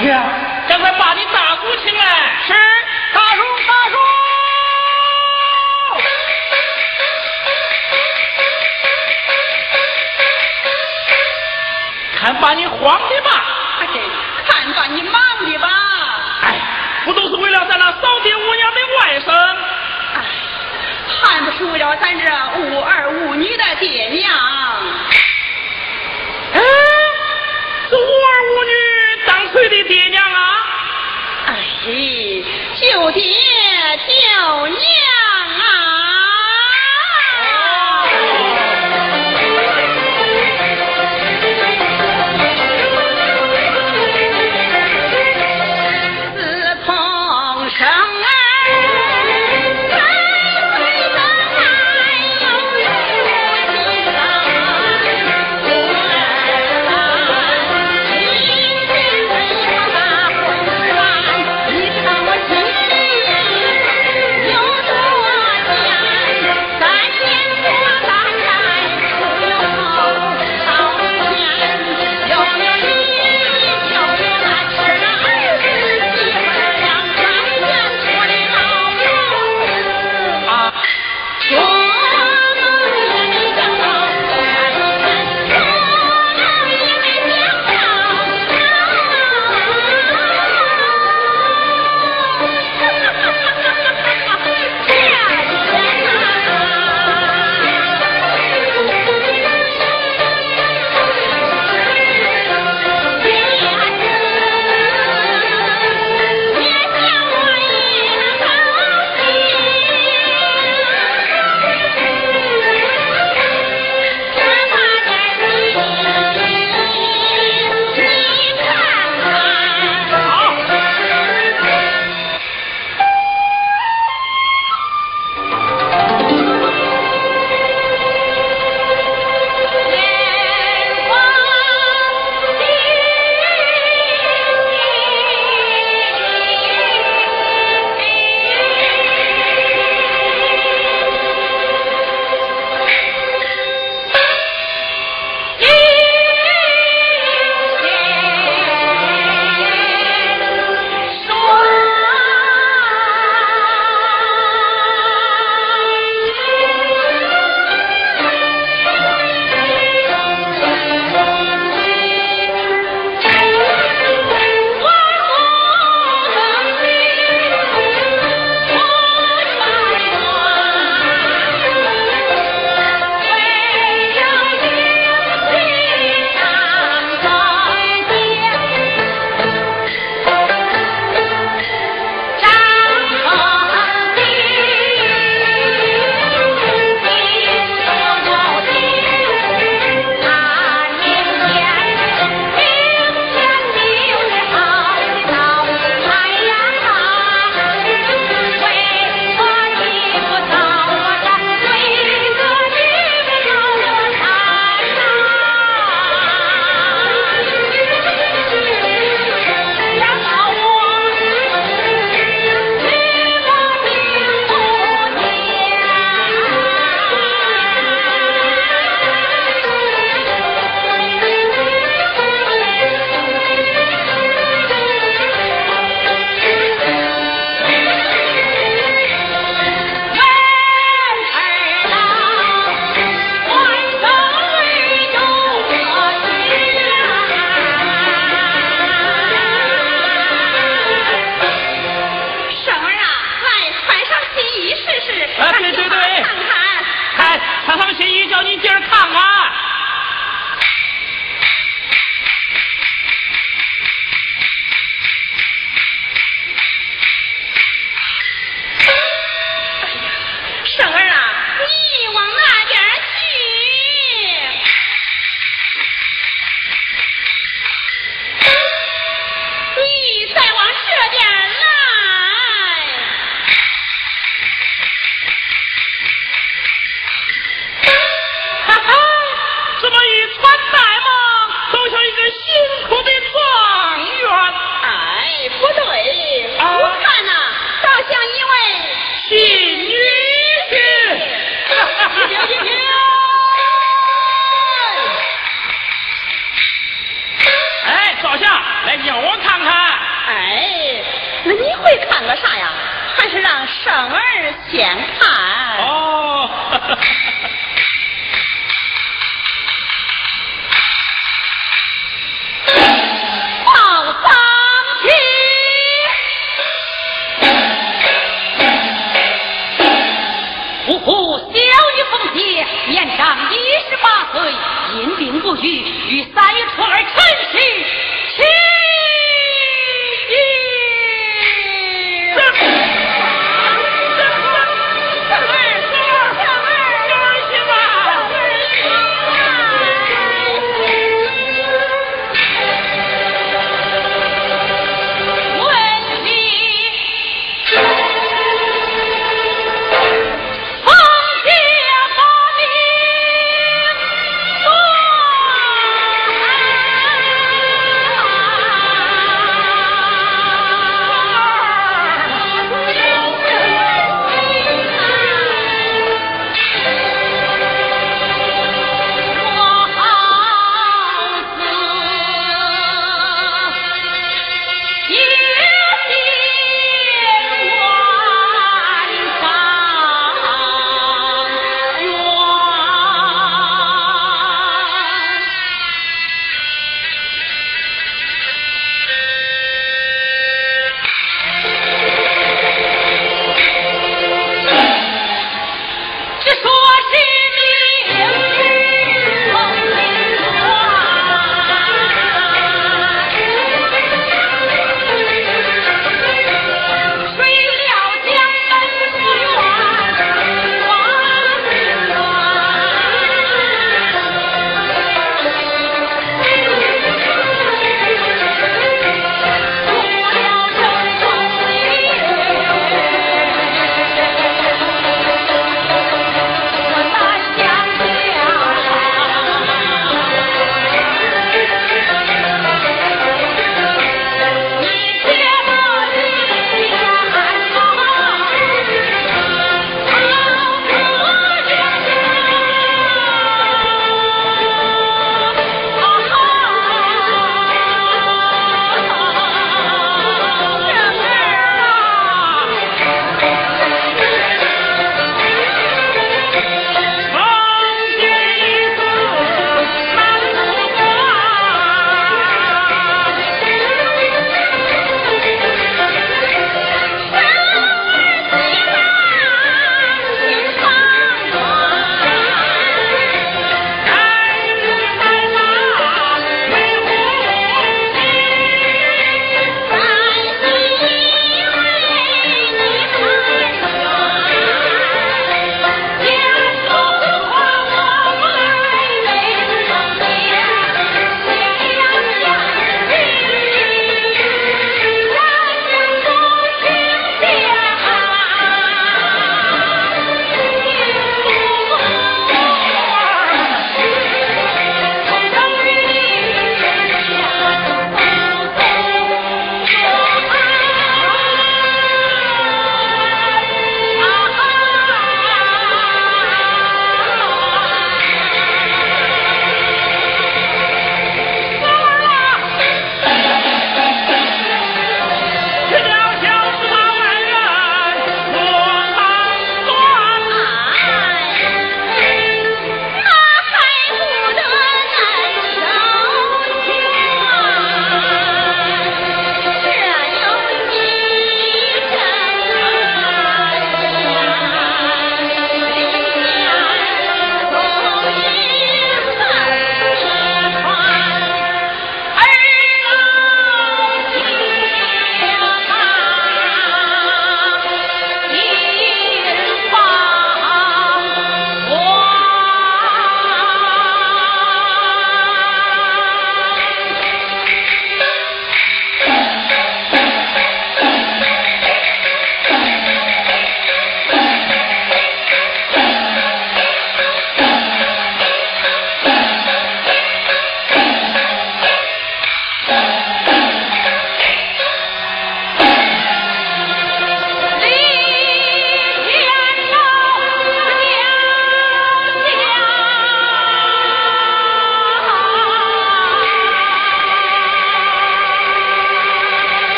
大爷，赶快把你大叔请来。是，大叔，大叔。看把你慌的吧！看把你忙的吧！哎，不都是为了咱那扫地五娘的外甥？哎，还不是为了咱这无儿无女的爹娘？爹叫娘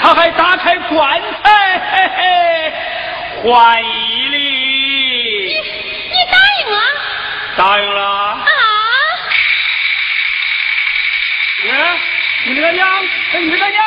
他还打开棺材，嘿嘿，欢迎礼。你你答应了？答应了。啊！你，你这个娘，你这个娘，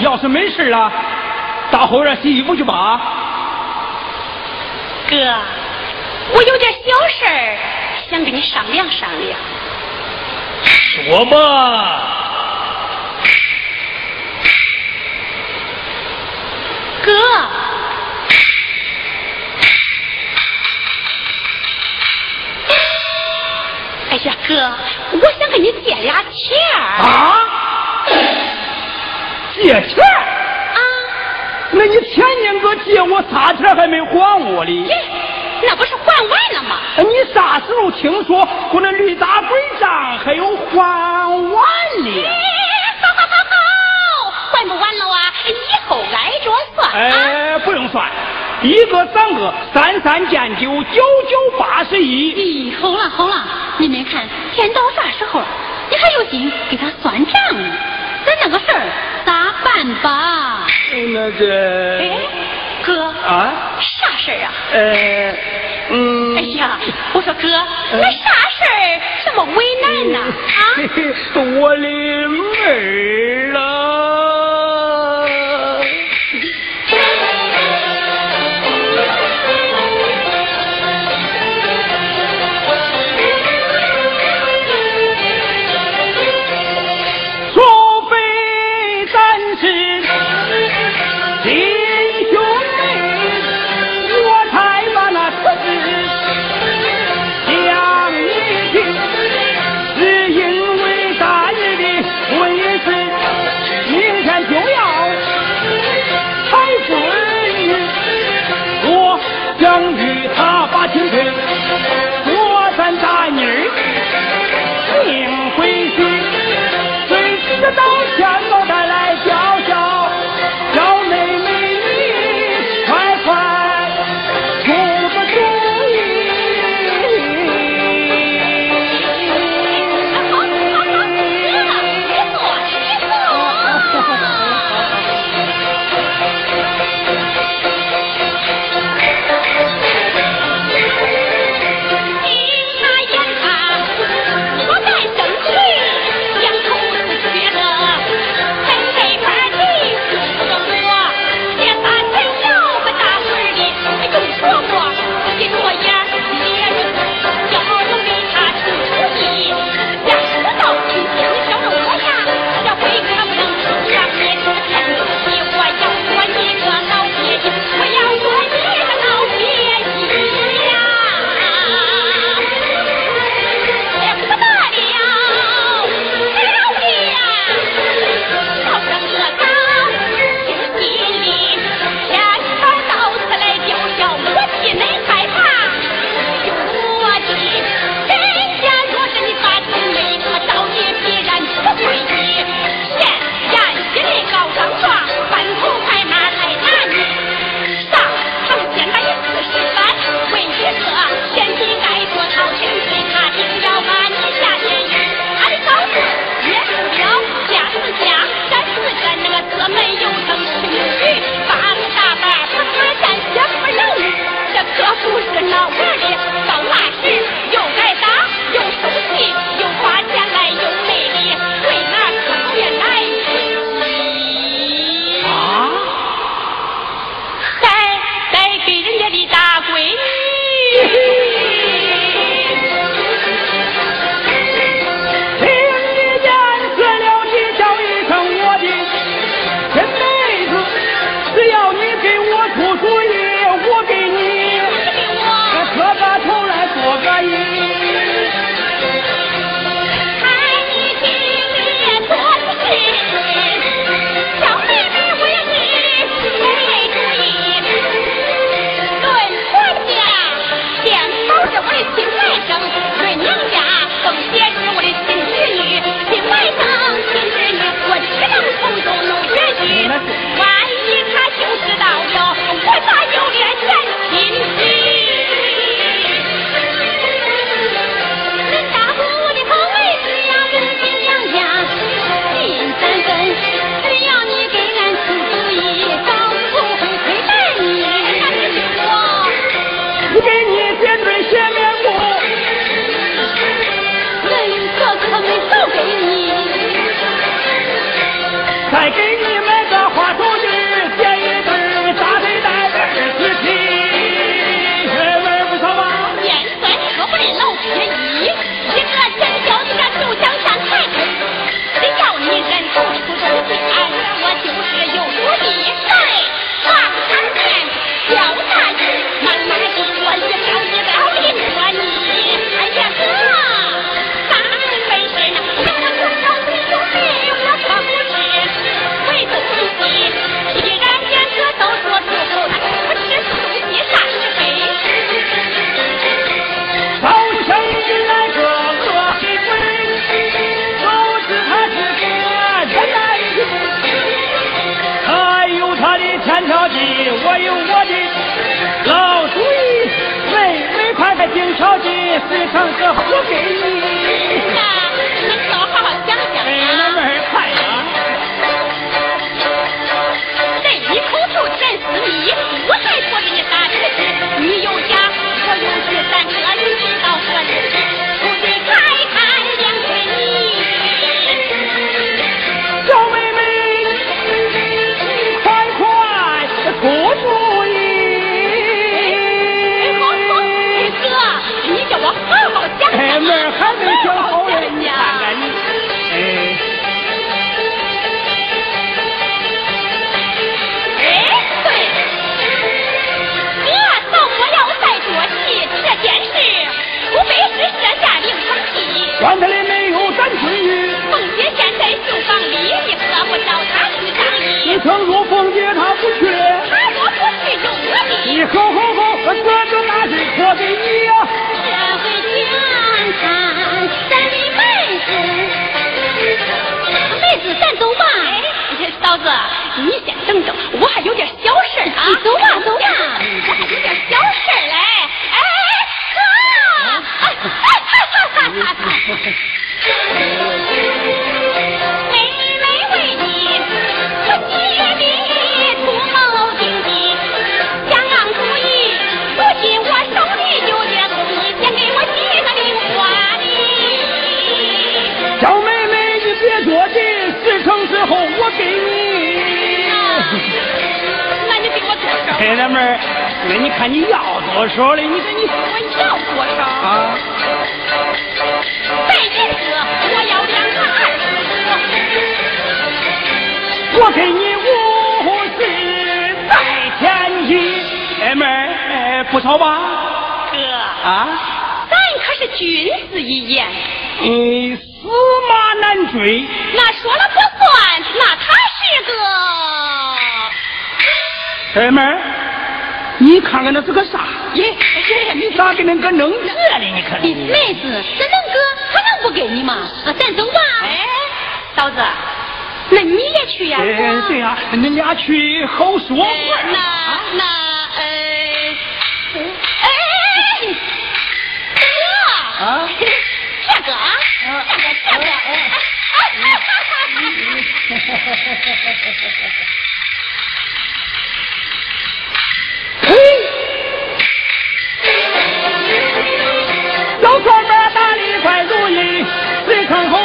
要是没事了，到后院洗衣服去吧。哥，我有点小事儿，想跟你商量商量。说吧。哥。哎呀，哥，我想跟你借俩钱啊。借钱啊？那你前年个借我啥钱还没还我哩？那不是还完了吗？你啥时候听说我那驴打滚账还有还完哩？好好好好，还不完了啊？以后挨着算。哎，不用算，一个三个，三三见九，九九八十一。咦，好了好了，你们看天到啥时候了？你还有心给他算账呢？咱那个事儿咋办吧？那个。哎，哥。啊。啥事儿啊？呃，嗯。哎呀，我说哥，那啥事儿这么为难呢？啊？我的妹儿啊！我给你五十再添一，哎妹儿，不少吧？哥，啊？咱可是君子一言。嗯，死马难追。那说了不算，那他是个。妹儿，你看看那是个啥？耶耶，你咋给恁哥弄这哩？你看。妹子，咱恁哥他能不给你吗？啊，咱走吧。哎，嫂子，那你也去呀？对啊，恁俩去好说。哎，那那哎哎哎，哥啊，这个，这个这个，哈哈哈哈哈哈哈哈哈哈！嘿，有钞票，大利快如意，事成后。